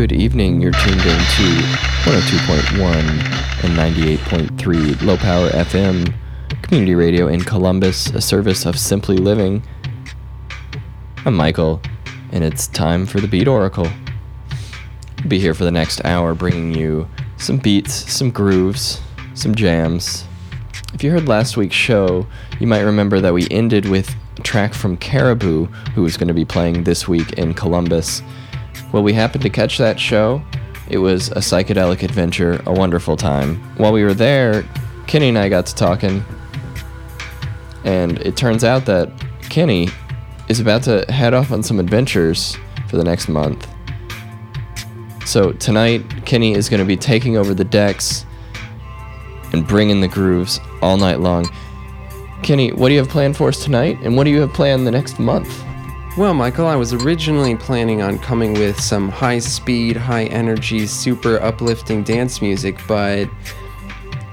Good evening. You're tuned in to 102.1 and 98.3 low power FM community radio in Columbus, a service of Simply Living. I'm Michael, and it's time for the Beat Oracle. I'll be here for the next hour bringing you some beats, some grooves, some jams. If you heard last week's show, you might remember that we ended with a track from Caribou, who is going to be playing this week in Columbus. Well, we happened to catch that show. It was a psychedelic adventure, a wonderful time. While we were there, Kenny and I got to talking, and it turns out that Kenny is about to head off on some adventures for the next month. So tonight, Kenny is going to be taking over the decks and bringing the grooves all night long. Kenny, what do you have planned for us tonight, and what do you have planned the next month? Well, Michael, I was originally planning on coming with some high speed, high energy, super uplifting dance music, but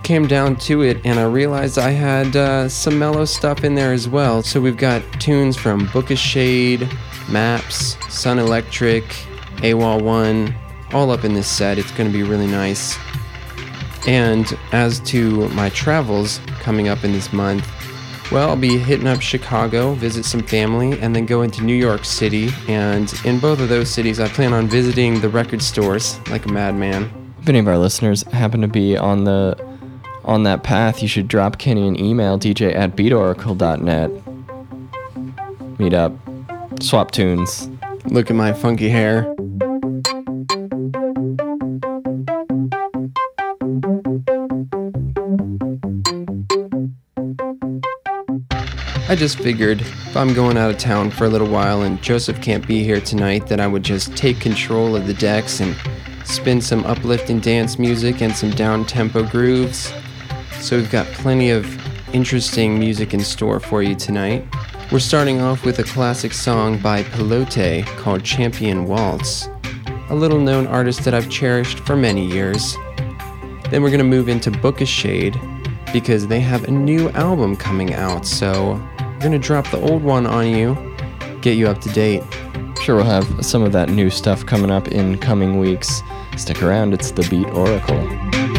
came down to it and I realized I had uh, some mellow stuff in there as well. So we've got tunes from Booka Shade, Maps, Sun Electric, AWOL 1, all up in this set. It's going to be really nice. And as to my travels coming up in this month, well, I'll be hitting up Chicago, visit some family, and then go into New York City. And in both of those cities, I plan on visiting the record stores like a madman. If any of our listeners happen to be on the on that path, you should drop Kenny an email, dj at beatoracle.net. Meet up, swap tunes. Look at my funky hair. I just figured if I'm going out of town for a little while and Joseph can't be here tonight, that I would just take control of the decks and spin some uplifting dance music and some down tempo grooves. So we've got plenty of interesting music in store for you tonight. We're starting off with a classic song by Pilote called Champion Waltz, a little known artist that I've cherished for many years. Then we're going to move into Booka Shade because they have a new album coming out, so we're to drop the old one on you, get you up to date. Sure, we'll have some of that new stuff coming up in coming weeks. Stick around, it's the Beat Oracle.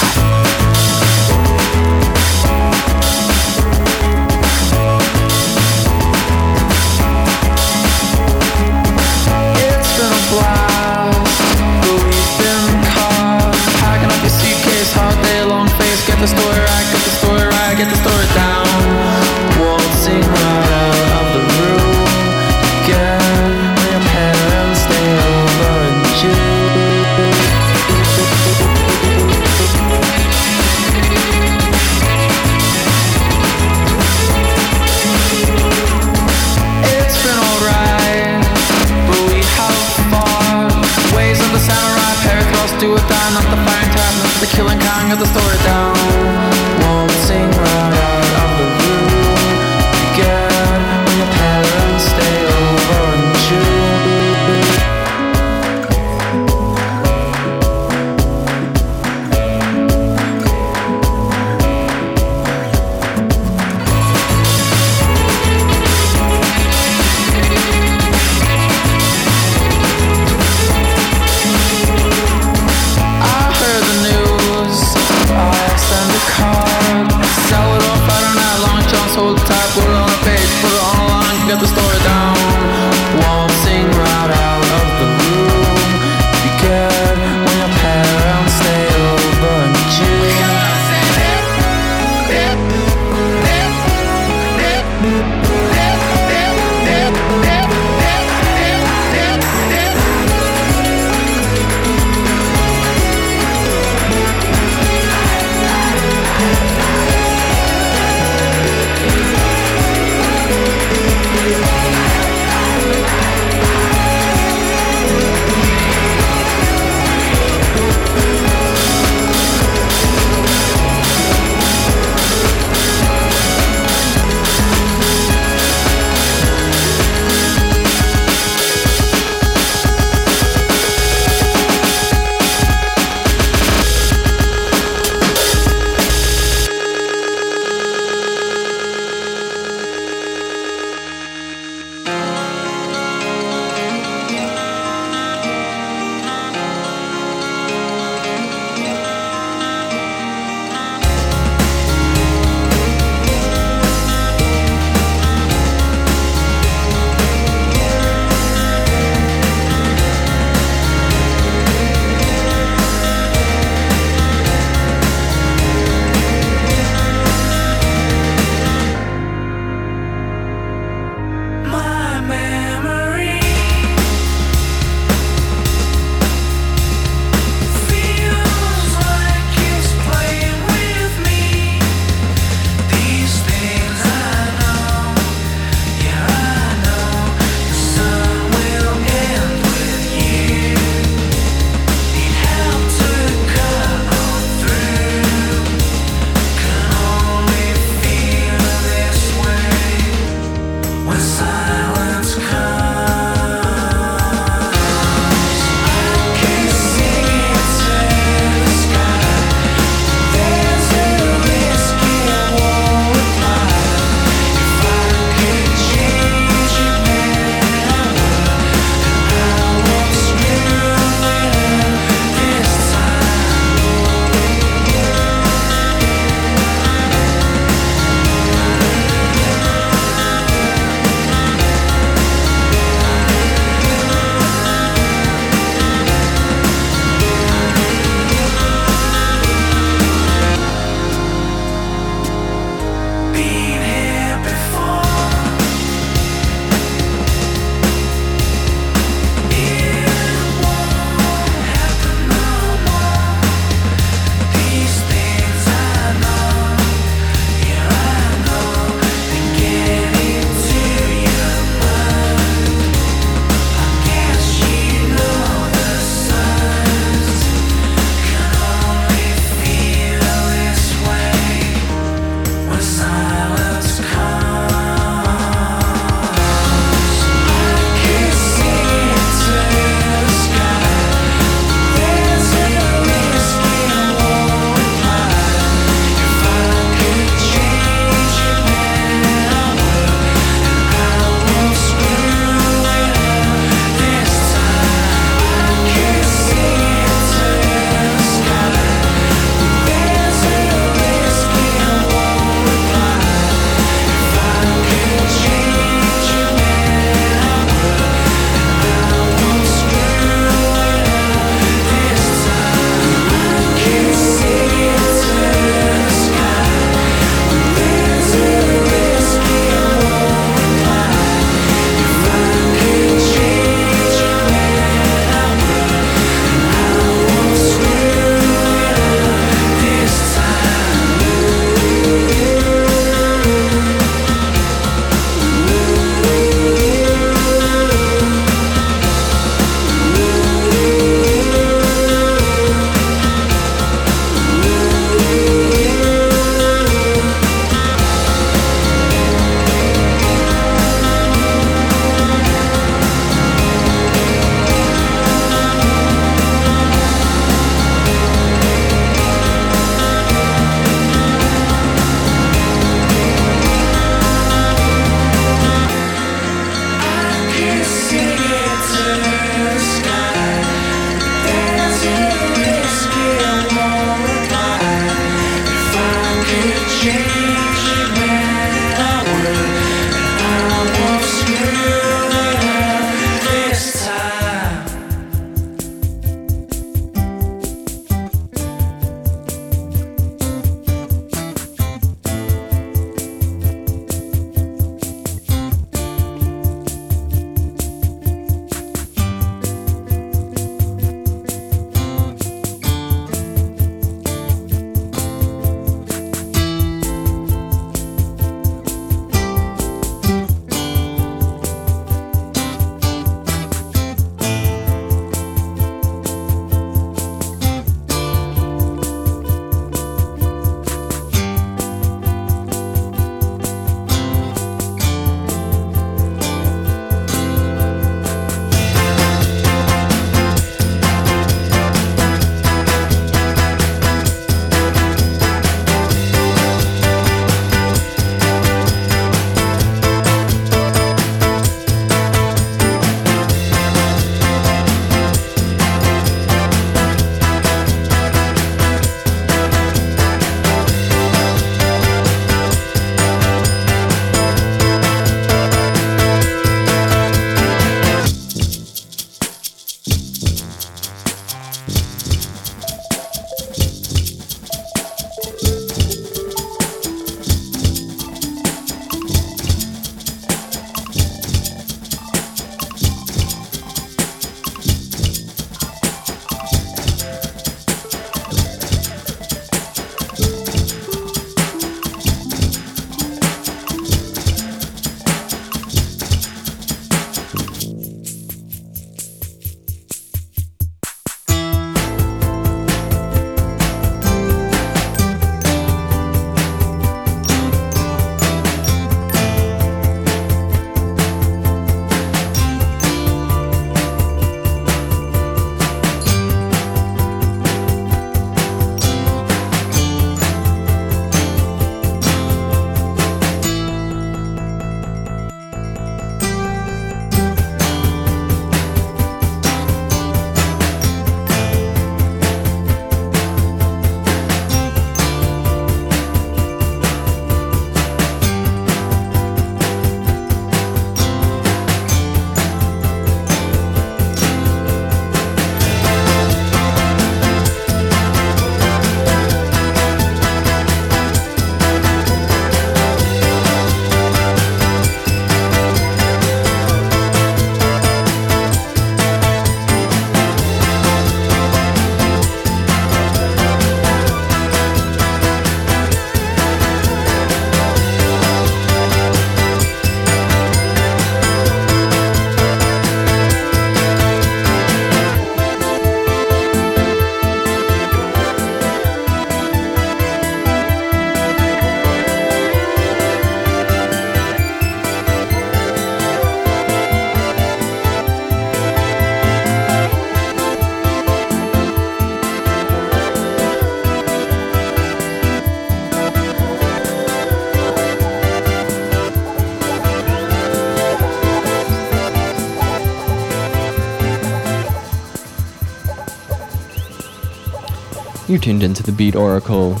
You tuned into the Beat Oracle.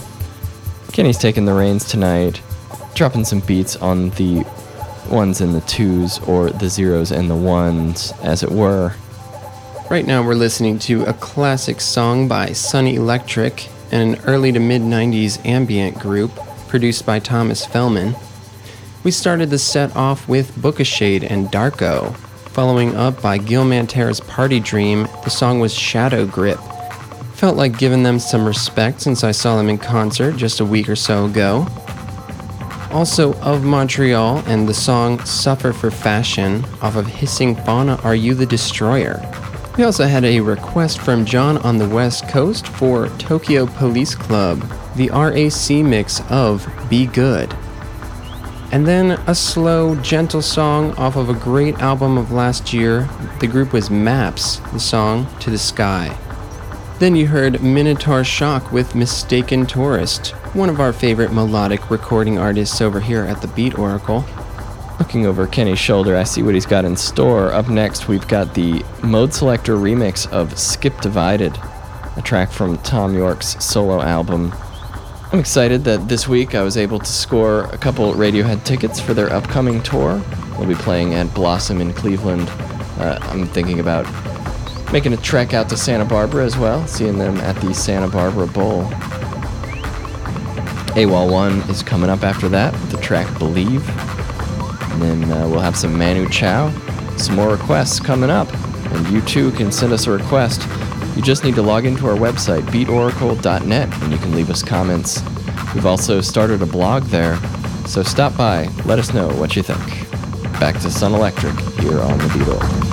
Kenny's taking the reins tonight, dropping some beats on the ones and the twos, or the zeros and the ones, as it were. Right now, we're listening to a classic song by Sun Electric and an early to mid 90s ambient group produced by Thomas Fehlmann. We started the set off with Booka Shade and Darko. Following up by Gil Mantera's Party Dream, the song was Shadow Grip. Felt like giving them some respect since I saw them in concert just a week or so ago. Also of Montreal and the song Suffer for Fashion off of Hissing Fauna Are You the Destroyer. We also had a request from John on the West Coast for Tokyo Police Club, the RAC mix of Be Good. And then a slow, gentle song off of a great album of last year. The group was Maps, the song To the Sky. Then you heard Minotaur Shock with Mistaken Tourist, one of our favorite melodic recording artists over here at the Beat Oracle. Looking over Kenny's shoulder, I see what he's got in store. Up next, we've got the Modeselektor remix of Skip Divided, a track from Thom Yorke's solo album. I'm excited that this week I was able to score a couple Radiohead tickets for their upcoming tour. They'll be playing at Blossom in Cleveland. Uh, I'm thinking about making a trek out to Santa Barbara as well, seeing them at the Santa Barbara Bowl. AWOL 1 is coming up after that the track Believe. And then uh, we'll have some Manu Chao, some more requests coming up. And you too can send us a request. You just need to log into our website, beatoracle.net, and you can leave us comments. We've also started a blog there, so stop by, let us know what you think. Back to Sun Electric here on the Beat Oracle.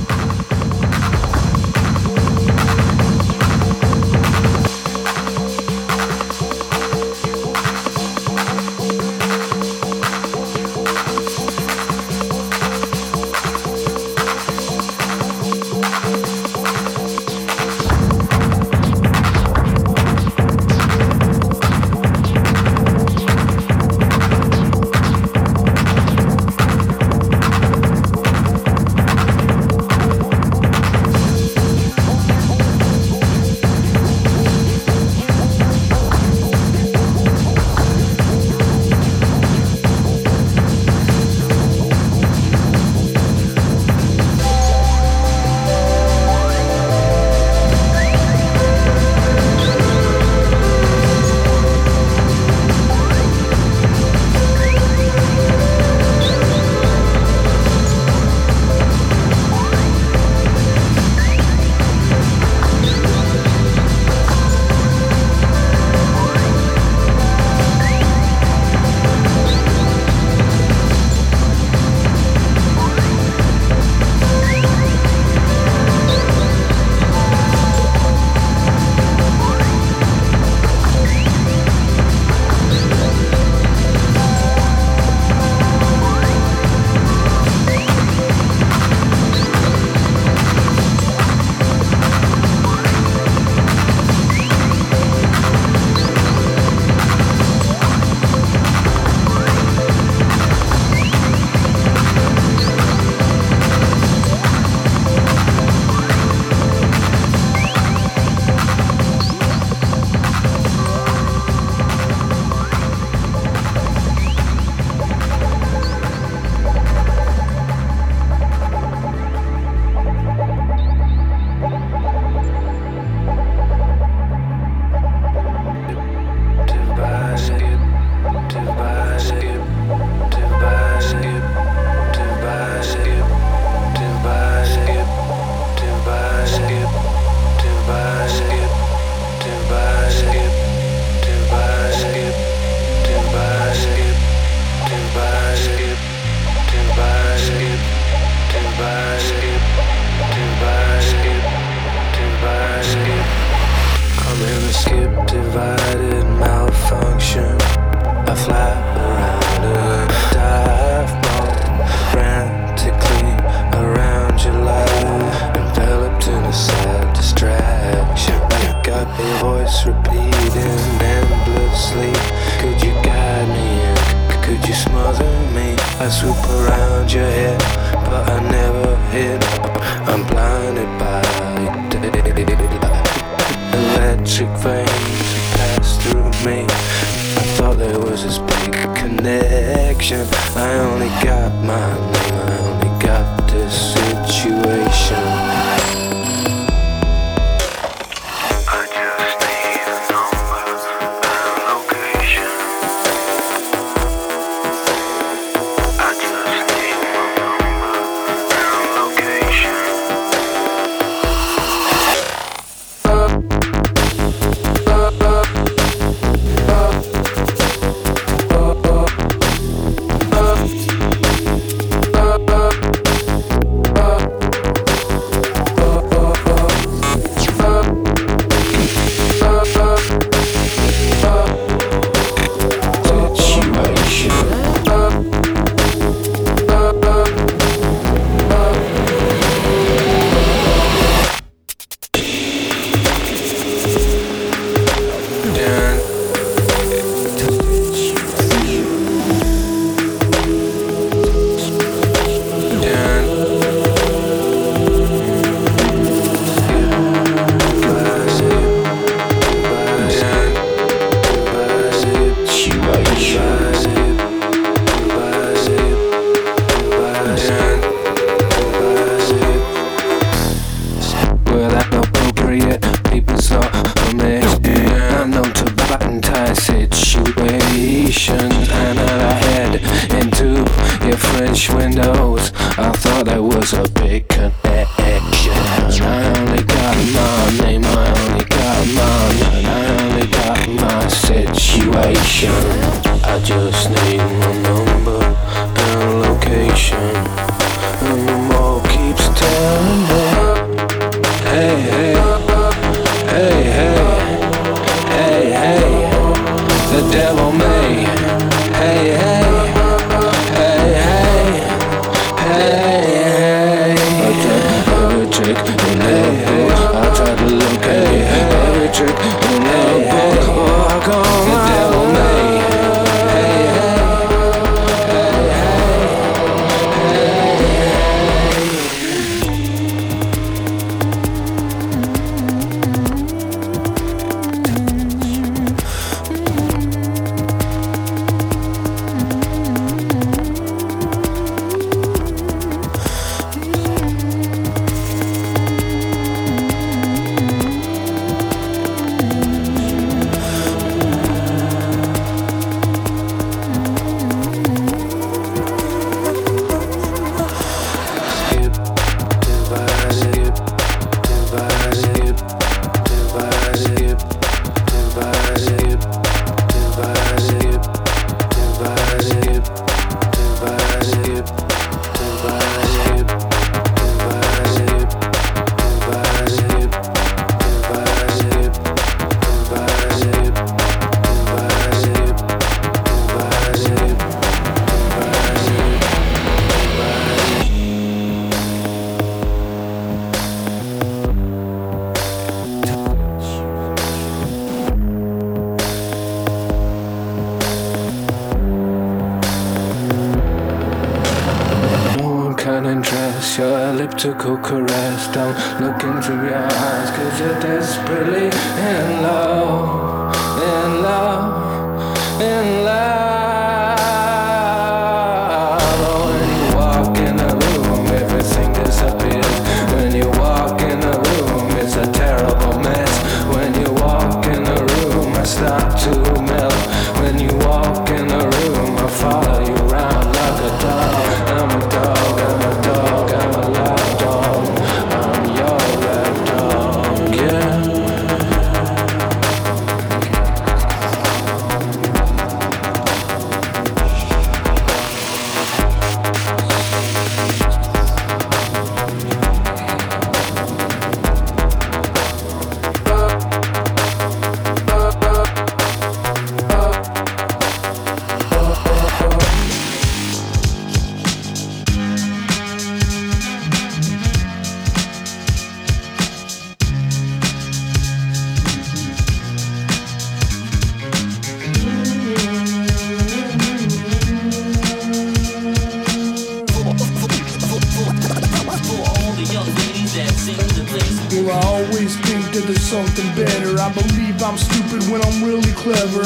Something better. I believe I'm stupid when I'm really clever.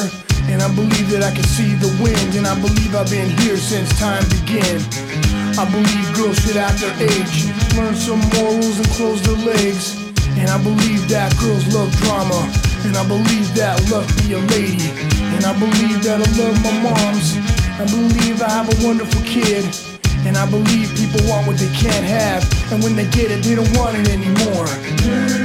And I believe that I can see the wind. And I believe I've been here since time began. I believe girls should act their age, learn some morals and close their legs. And I believe that girls love drama. And I believe that love be a lady. And I believe that I love my moms. I believe I have a wonderful kid. And I believe people want what they can't have. And when they get it, they don't want it anymore.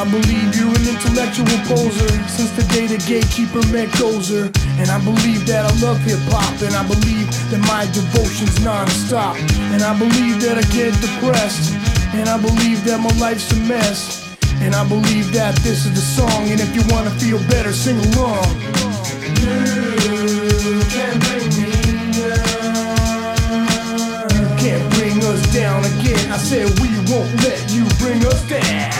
I believe you're an intellectual poser since the day the gatekeeper met Gozer. And I believe that I love hip hop. And I believe that my devotion's non-stop. And I believe that I get depressed. And I believe that my life's a mess. And I believe that this is the song. And if you wanna feel better, sing along. You can't bring me down. You can't bring us down again. I said we won't let you bring us down.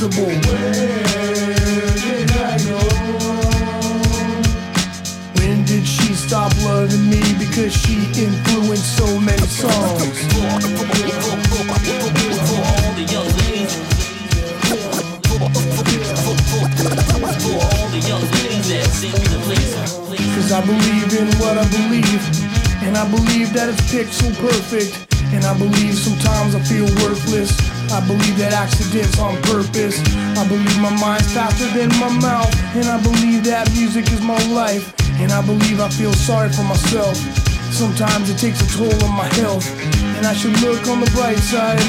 possible way. And I believe that music is my life. And I believe I feel sorry for myself. Sometimes it takes a toll on my health. And I should look on the bright side.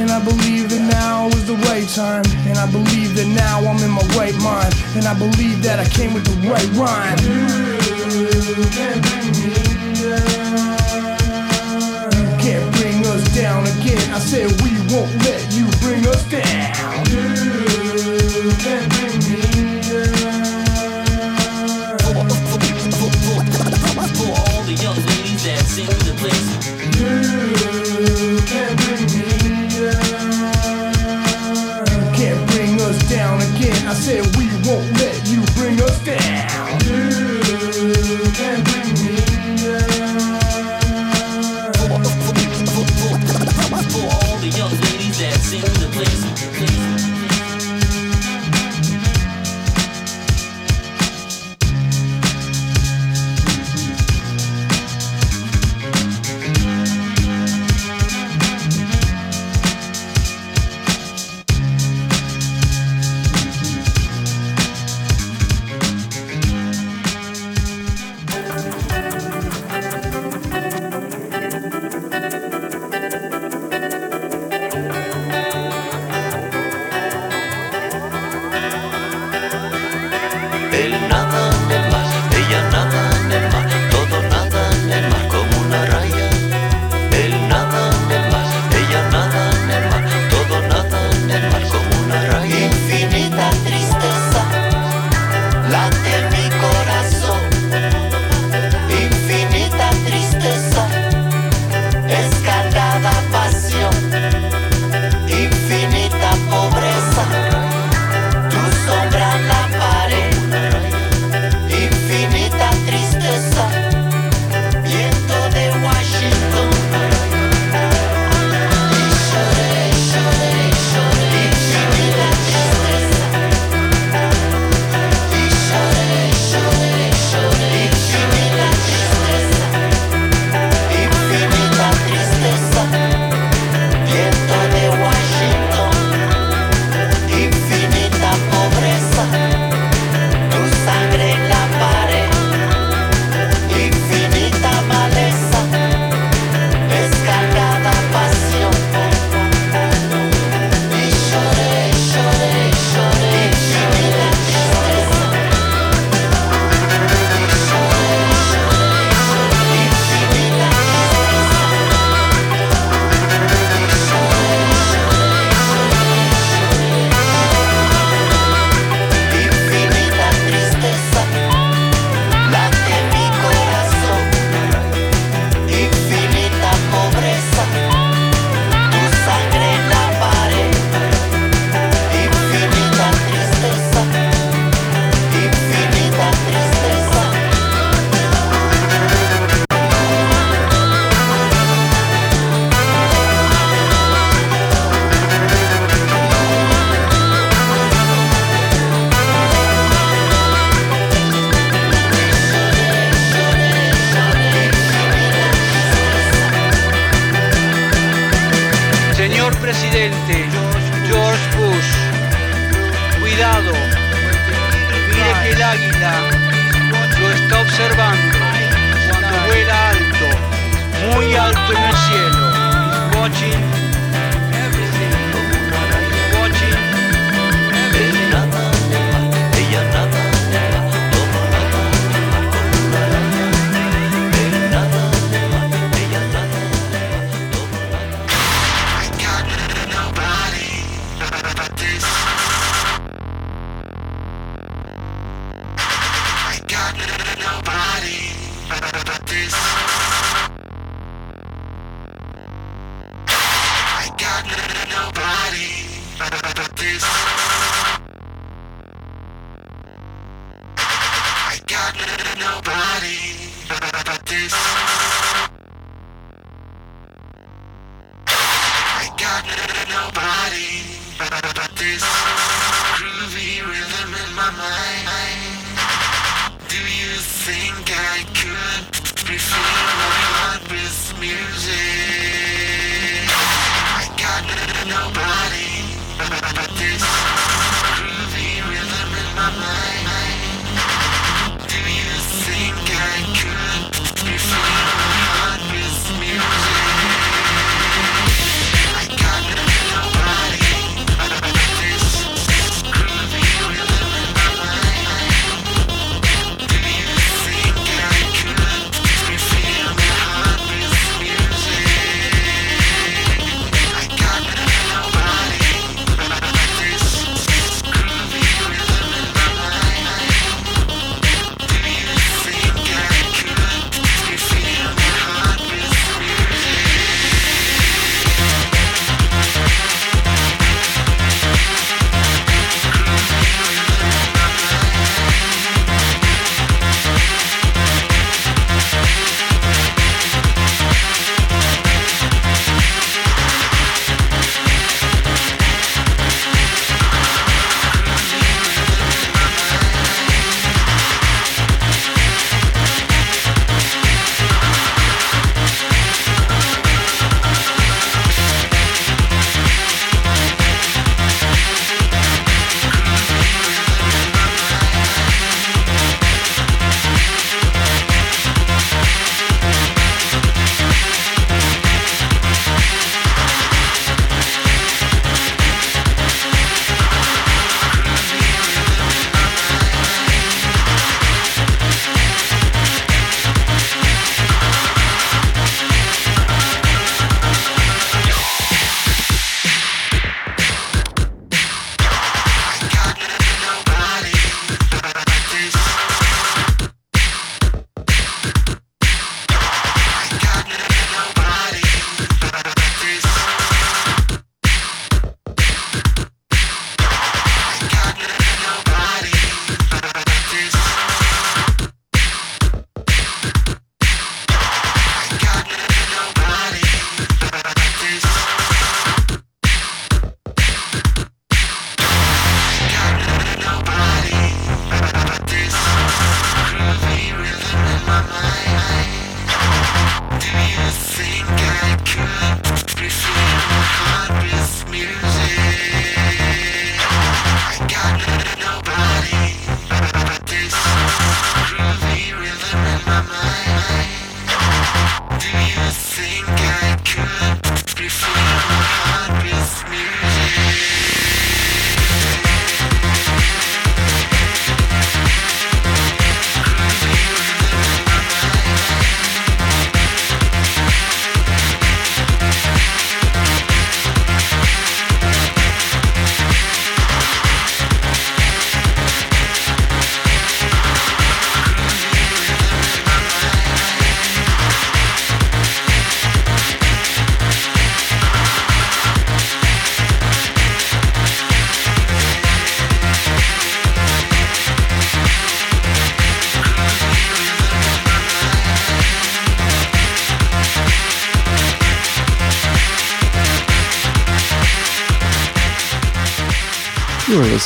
And I believe that now is the right time. And I believe that now I'm in my right mind. And I believe that I came with the right rhyme. You can't bring me down. You can't bring us down again. I said we won't let you bring us down. said we won't let nobody I this. I got nobody, but this I got nobody, but this I got nobody, but this. But this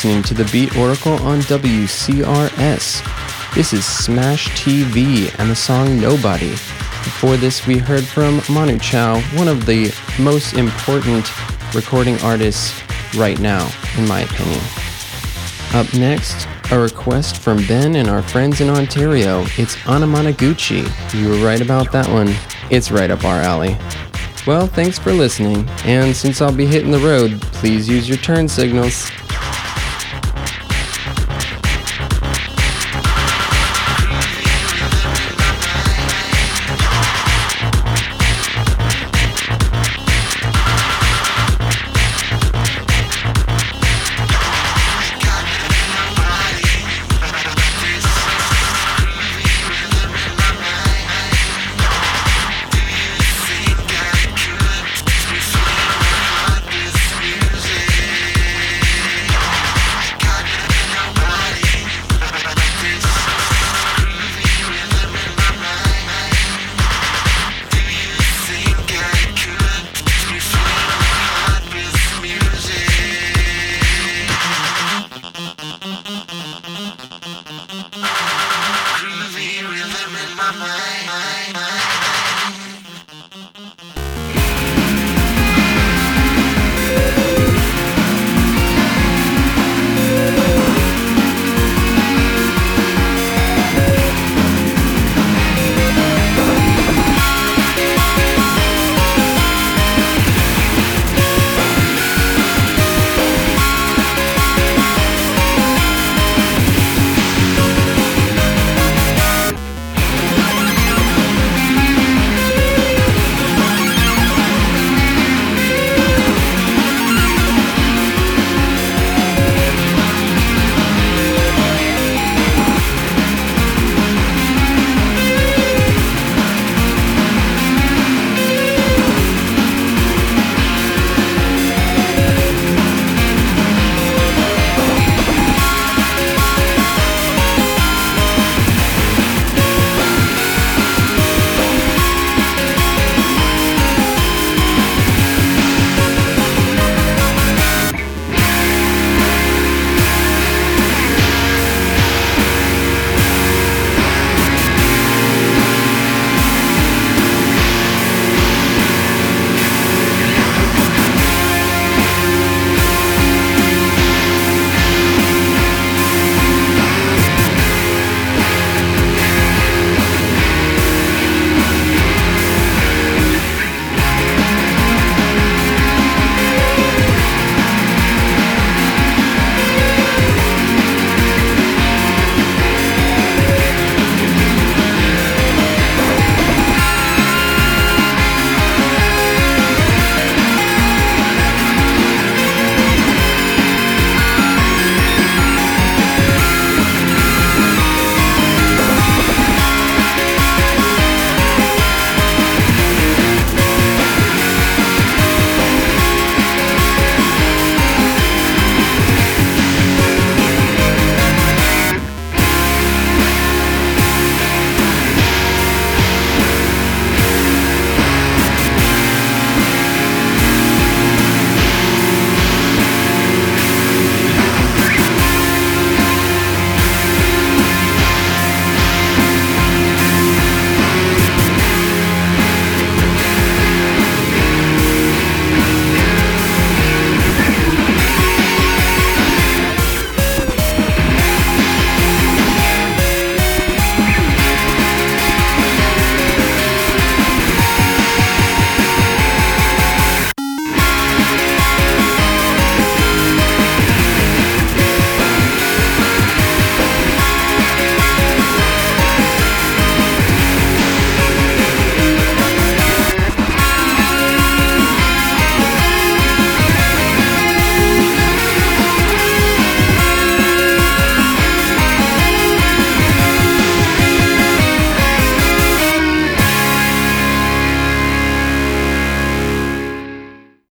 listening to the Beat Oracle on WCRS. This is Smash TV and the song Nobody. Before this, we heard from Manu Chao, one of the most important recording artists right now, in my opinion. Up next, a request from Ben and our friends in Ontario. It's Anamanaguchi. You were right about that one. It's right up our alley. Well, thanks for listening, and since I'll be hitting the road, please use your turn signals.